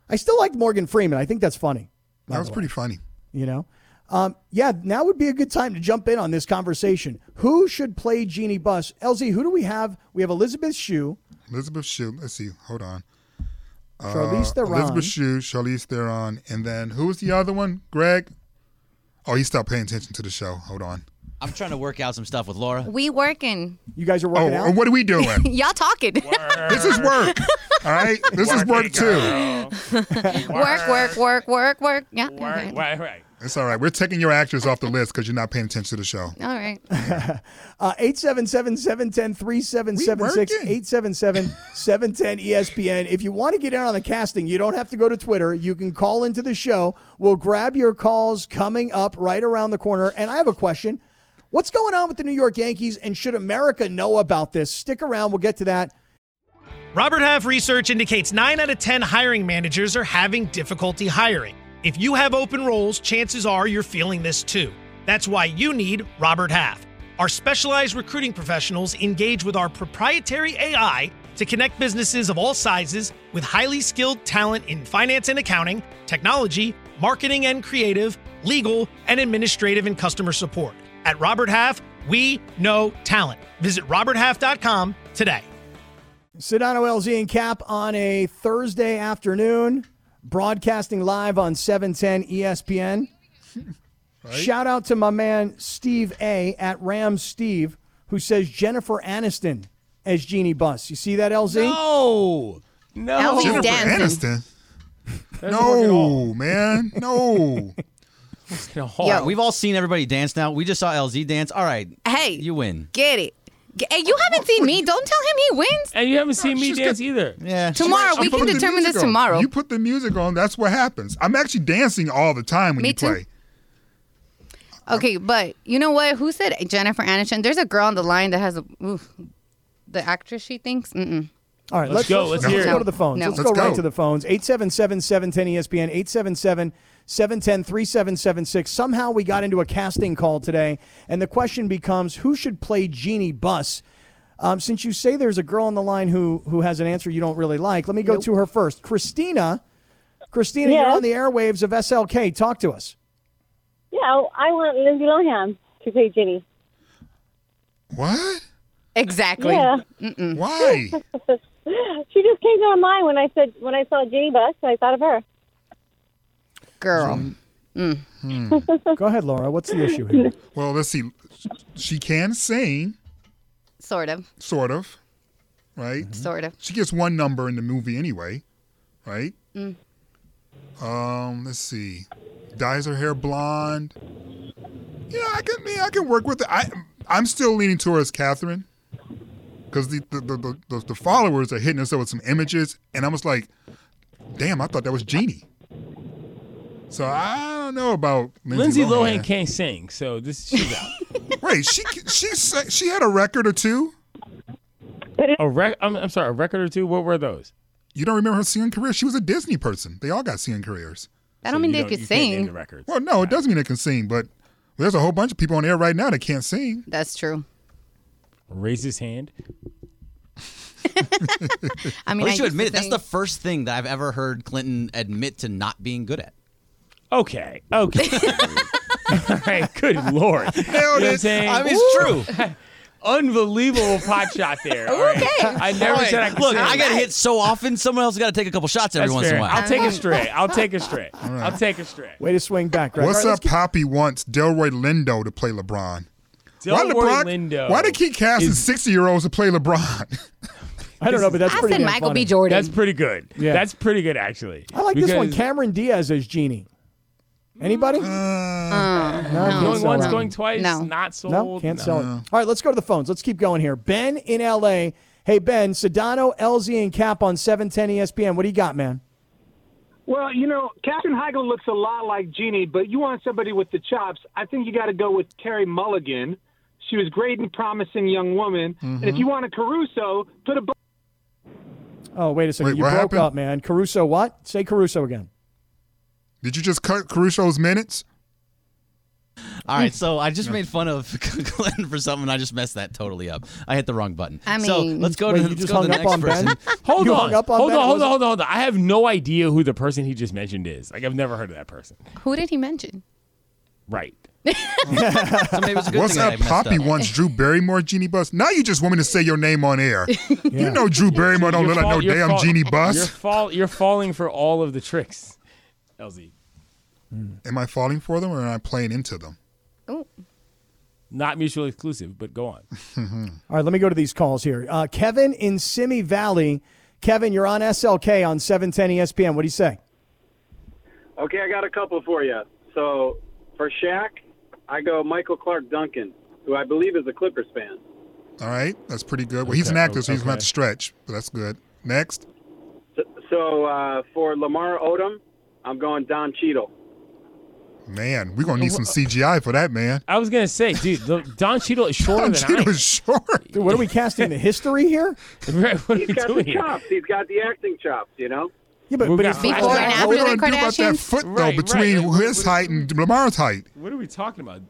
I still like Morgan Freeman. I think that's funny. That was pretty funny. you know um, yeah now would be a good time to jump in on this conversation who should play Jeanie Buss? lz who do we have we have elizabeth shue Elizabeth Shue. Let's see. Hold on. charlize Uh, theron Elizabeth Shue, Charlize Theron, and then who was the other one? Greg. Oh, he stopped paying attention to the show. Hold on. I'm trying to work out some stuff with Laura. We working. you guys are Oh, working out and what are we doing? Y'all talking. this is work. All right, this is work too. work, work, work, work, work. Yeah. okay. Right, right, right. It's all right. We're taking your actors off the list because you're not paying attention to the show. All right. uh, 877-710-3776 We working. 877-710-espn if you want to get in on the casting you don't have to go to twitter you can call into the show we'll grab your calls coming up right around the corner and i have a question what's going on with the new york yankees and should america know about this stick around we'll get to that Robert Half research indicates 9 out of 10 hiring managers are having difficulty hiring. If you have open roles, chances are you're feeling this too. That's why you need Robert Half. Our specialized recruiting professionals engage with our proprietary AI to connect businesses of all sizes with highly skilled talent in finance and accounting, technology, marketing and creative, legal, and administrative and customer support. At Robert Half, we know talent. Visit roberthalf.com today. Sedano LZ and Kap on a Thursday afternoon, broadcasting live on E 710 ESPN. Shout out to my man Steve A at Ram Steve, who says Jennifer Aniston as Jeanie Buss. You see that, LZ? No, no. LZ's Jennifer dancing. Aniston. Doesn't work at all. No, man. No. You know, Yo. We've all seen everybody dance now. We just saw LZ dance. All right. Hey, You win. get it. G- Hey, you haven't seen me. Don't tell him he wins. And you haven't seen me she's dance got- either. Yeah. Tomorrow, we I'm can putting the determine this music on. tomorrow. You put the music on, that's what happens. I'm actually dancing all the time when Me you too. play. Okay, but you know what? Who said Jennifer Aniston? There's a girl on the line that has a. Oof, the actress she thinks? Mm-mm. All right, Let's go. Let's hear go to the phones. No. Let's, Let's go, right go. to the phones. 877 710 ESPN, 877 710 3776. Somehow we got into a casting call today, and the question becomes who should play Jeanie Buss? Um, since you say there's a girl on the line who, who has an answer you don't really like, let me go to her first. Christina. Christina, you're on the airwaves of SLK. Talk to us. Yeah, I want Lindsay Lohan to play Ginny. What? Exactly. Yeah, Why? she just came to my mind when I said when I saw Ginny Buss. I thought of her. Girl. Go ahead, Laura. What's the issue here? well, let's see. She can sing, Sort of. sort of, right? Mm-hmm. Sort of. She gets one number in the movie anyway, right? Um, let's see. Dyes her hair blonde. Yeah, I can. Yeah, I can work with it. I, I'm still leaning towards Katherine because the the, the the the the followers are hitting us up with some images, and I was like, "Damn, I thought that was Jeanie." So I don't know about Lindsay Lindsay, Lohan can't sing, so this she's out. Wait, she she sa- she had a record or two. a rec- I'm, I'm sorry, a record or two. What were those? You don't remember her singing career? She was a Disney person. They all got singing careers. I don't mean they don't- could you can't name sing. the records. Well, no, it doesn't mean they can sing, but there's a whole bunch of people on air right now that can't sing. That's true. Raise his hand. I mean, At I least you used admit it. That's sing. the first thing that I've ever heard Clinton admit to not being good at. Okay, okay. All right, good lord. You know what I'm saying? I mean, it's true. Unbelievable pot shot there. all right? Okay. I never All said I could look, sing. I got hit so often. Someone else got to take a couple shots every That's once in fair. a while. I'll take a uh-huh. straight. I'll take a straight. I'll take a straight. Way to swing back, right? What's All right, up, Poppy wants Delroy Lindo to play LeBron. why Delroy LeBron? Lindo Why they keep casting is- sixty year olds to play LeBron? I don't know, but that's I pretty said damn Michael funny. B. Jordan. That's pretty good. Yeah. That's pretty good, actually. I like this one. Because Cameron Diaz as Jeanie. Anybody? Mm. Uh, uh no, no. can't Going sell once, that. going twice, No. not sold. No, can't No. sell it. All right, let's go to the phones. Let's keep going here. Ben in L.A. Hey, Ben, Sedano, LZ, and Kap on E 710 ESPN. What do you got, man? Well, you know, Katherine Heigl looks a lot like Jeanie, but you want somebody with the chops. I think you got to go with Carey Mulligan. She was great and promising young woman. And if mm-hmm. you want a Caruso, put a. Oh, wait a second. Wait, you broke happened? up, man. Caruso, what? Say Caruso again. Did you just cut Caruso's minutes? All right, so I just made fun of Clinton for something. and I just messed that totally up. I hit the wrong button. I so mean- let's go Wait, to, you let's just go to the up next on Ben? person. Hold You on. hung up on hold Ben? on, hold Was on, hold on, hold on. I have no idea who the person he just mentioned is. Like I've never heard of that person. Who did he mention? Right. So maybe it's a good What's thing that I up, messed Poppy up. wants Drew Barrymore, Jeanie Buss. Now you just want me to say your name on air. You know Drew Barrymore don't You're look like no you're damn fall- Jeanie You're, Buss. fall, you're falling for all of the tricks, LZ. Am I falling for them or am I playing into them? Oh, Not mutually exclusive, but go on. All right, let me go to these calls here. Uh, Kevin in Simi Valley. Kevin, you're on SLK on E 710 ESPN. What do you say? Okay, I got a couple for you. So for Shaq, I go Michael Clarke Duncan, who I believe is a Clippers fan. All right, that's pretty good. Well, he's an Okay, actor, so he's going to to stretch, but that's good. Next. So, so uh, for Lamar Odom, I'm going Don Cheadle. Man, we're gonna need some CGI for that, man. I was gonna say, dude, the, Don Cheadle is shorter Don than I. Cheadle am. is short. Dude, what are we casting the history here? Right, what are He's we got the doing here? chops. He's got the acting chops. You know. Yeah, but, but got Before and after What the are we gonna do about that foot though Right, between right. his height and Lamar's height? What are we talking about?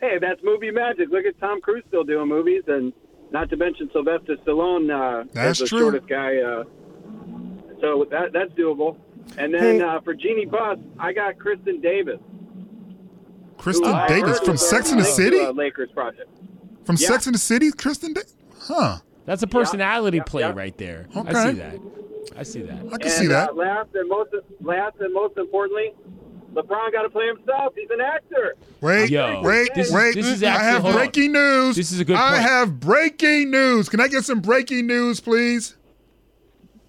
Hey, that's movie magic. Look at Tom Cruise still doing movies, and not to mention Sylvester Stallone uh, That's as the true. shortest guy. Uh, so that that's doable. And then Hey. uh, for Jeannie Buss, I got Kristin Davis. Kristen who I Davis from Sex in the linked to City. Lakers project. From Yeah. Sex in the City, Kristen. Da- huh? That's a personality yeah, play yeah. right there. Okay. I see that. I see that. I can and, see that. Uh, last and most last and most importantly, LeBron got to play himself. He's an actor. Wait, Yo, wait, this is- wait. this is I have hold on. breaking news. This is a good I point. have breaking news. Can I get some breaking news, please?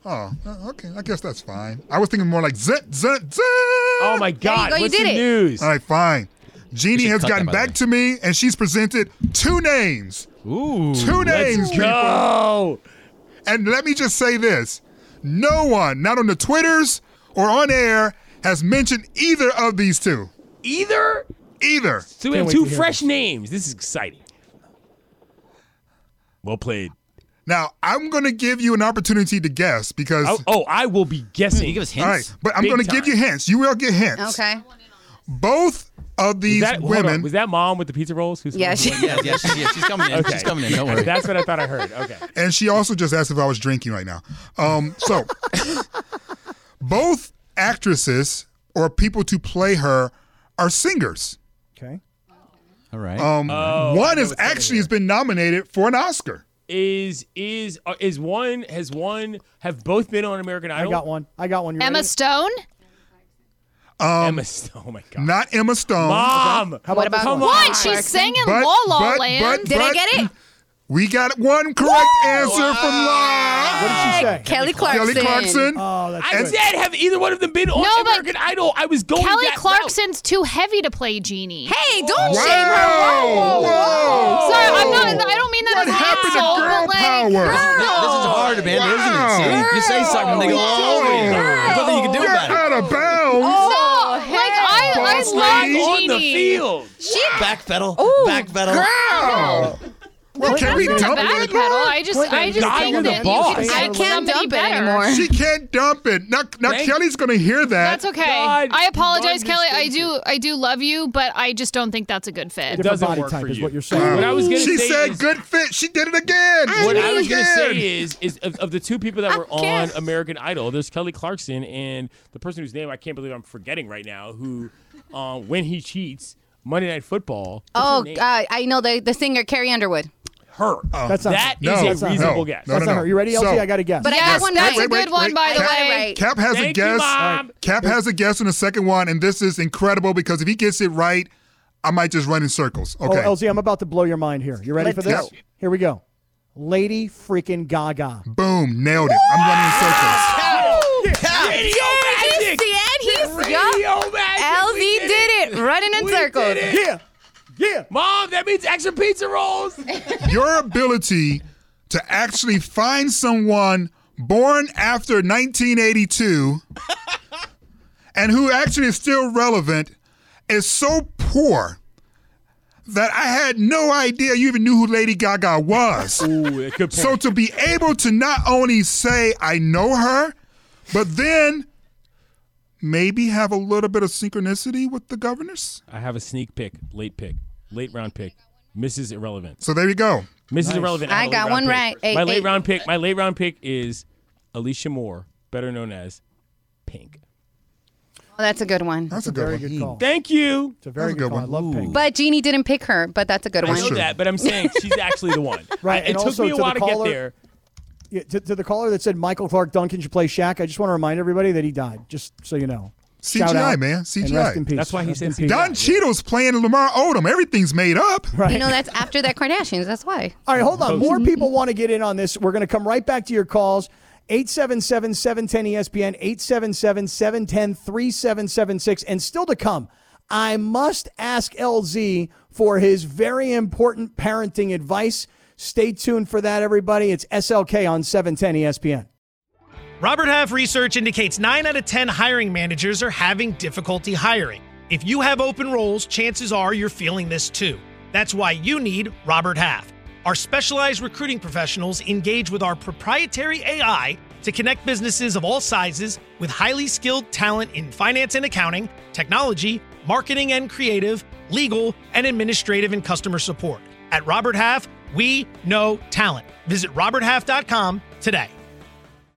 Oh, uh, okay. I guess that's fine. I was thinking more like zit, zit, zit. Oh my God! go, you What's did the it. news? All right, fine. Jeanie should has cut that, gotten by the back way. to me, and she's presented two names. Ooh. Two names, Let's people. go. And let me just say this: no one, not on the Twitters or on air, has mentioned either of these two. Either. Either. So we Can't have wait two to hear fresh names. This is exciting. Well played. Now, I'm going to give you an opportunity to guess because. Oh, oh, I will be guessing. you give us hints? right, but I'm Big going to give you hints. You will get hints. Okay. Both of Was these that, hold on, women, was that mom with the pizza rolls? Who's Yeah, she- Yeah, yeah, she's, yeah, she's coming in. Okay. She's coming in. Don't worry. That's what I thought I heard. Okay. and she also just asked if I was drinking right now. Um, so, both actresses or people to play her are singers. Okay. All right. Um, Oh, I one know is actually has been nominated for an Oscar. Is is uh, is one has one have both been on American Idol? I got one. I got one. You Emma ready? Stone? Emma Stone. Oh my god. Not Emma Stone. Mom. How What about, about this one? What? She's singing But- La La but- Land. but- Did I get it? We got one correct answer from Laura. What did she say? Kelly Clarkson. Kelly Clarkson. Oh, that's I good. said, have either one of them been on No, American Idol? I was going Kelly that route. Clarkson's too heavy to play Jeanie. Hey, don't Wow. shame her. Whoa, whoa, whoa. Sorry, I'm not. I don't mean that What as an happened to girl but like, power? this is hard, man, isn't it? See? You say something, they go all over you. There's nothing you can do You're about it. out of bounds. Oh, no, like I, I lady. love on the Jeanie. field. Backpedal. Ooh, Backpedal. Wow. Well, can we dump a it? backpedal. I just, I just God, think you're that boss. you can I send can't somebody dump it better. anymore. She can't dump it. Now, now Thank- Kelly's going to hear that. That's okay. God, I apologize, one Kelly. I distinction. do, I do love you, but I just don't think that's a good fit. Different doesn't body work type for is you. what you're saying. What I was gonna she say said is- good fit. She did it again. What She I did was gonna say is, is of, of the two people that were on can't. American Idol, there's Kelly Clarkson and the person whose name I can't believe I'm forgetting right now, who, um, when he cheats, Monday Night Football. what's Oh, uh, I know the the singer Carrie Underwood. her. That's not That her. is No, a that's not her. reasonable no, guess. no, That's no, not no. her. You ready, LT? So- I got to guess. But I Yes, got one that's right. a good one, by the I way. Kap has a Thank you, guess. Mom. Kap has a guess on the second one, and this is incredible because if he gets it right, I might just run in circles. Okay. Oh, LZ, I'm about to blow your mind here. You ready Let's for this? go. Here we go. Lady freaking Gaga. Boom. Nailed it. I'm running in circles. Radio Did you magic. see it? He's yup. Radio magic. LZ We did it, running in We circles. did it. Yeah. Yeah. Mom, that means extra pizza rolls. Your ability to actually find someone born after 1982 and who actually is still relevant is so poor that I had no idea you even knew who Lady Gaga was. Ooh, good point. So to be able to not only say I know her, but then maybe have a little bit of synchronicity with the governors. I have a sneak pick, late pick, late round pick, Mrs. Irrelevant. So there you go. Mrs. Irrelevant. I have got one pick. right. Eight, my late eight. round pick. My late round pick is Alicia Moore, better known as Pink. Oh, that's a good one. That's a Very good one. good call. Thank you. It's a very good good call. I love Pink. But Jeanie didn't pick her, but that's a good I one. know true. that, but I'm saying she's actually the one. Right, It and took also me a to while to get there. Yeah, to, to the caller that said Michael Clarke Duncan should play Shaq, I just want to remind everybody that he died, just so you know. Shout CGI, out man. CGI. rest in peace. That's why he Rest said in peace. Don Cheadle's playing Lamar Odom. Everything's made up. Right. You know, that's after that Kardashians. That's why. All right, hold on. More people want to get in on this. We're going to come right back to your calls. 877 710 ESPN, 877 710 3776. And still to come, I must ask LZ for his very important parenting advice. Stay tuned for that, everybody. It's SLK on E 710 ESPN. Robert Half research indicates 9 out of 10 hiring managers are having difficulty hiring. If you have open roles, chances are you're feeling this too. That's why you need Robert Half. Our specialized recruiting professionals engage with our proprietary AI to connect businesses of all sizes with highly skilled talent in finance and accounting, technology, marketing and creative, legal, and administrative and customer support. At Robert Half, we know talent. Visit RobertHalf.com today.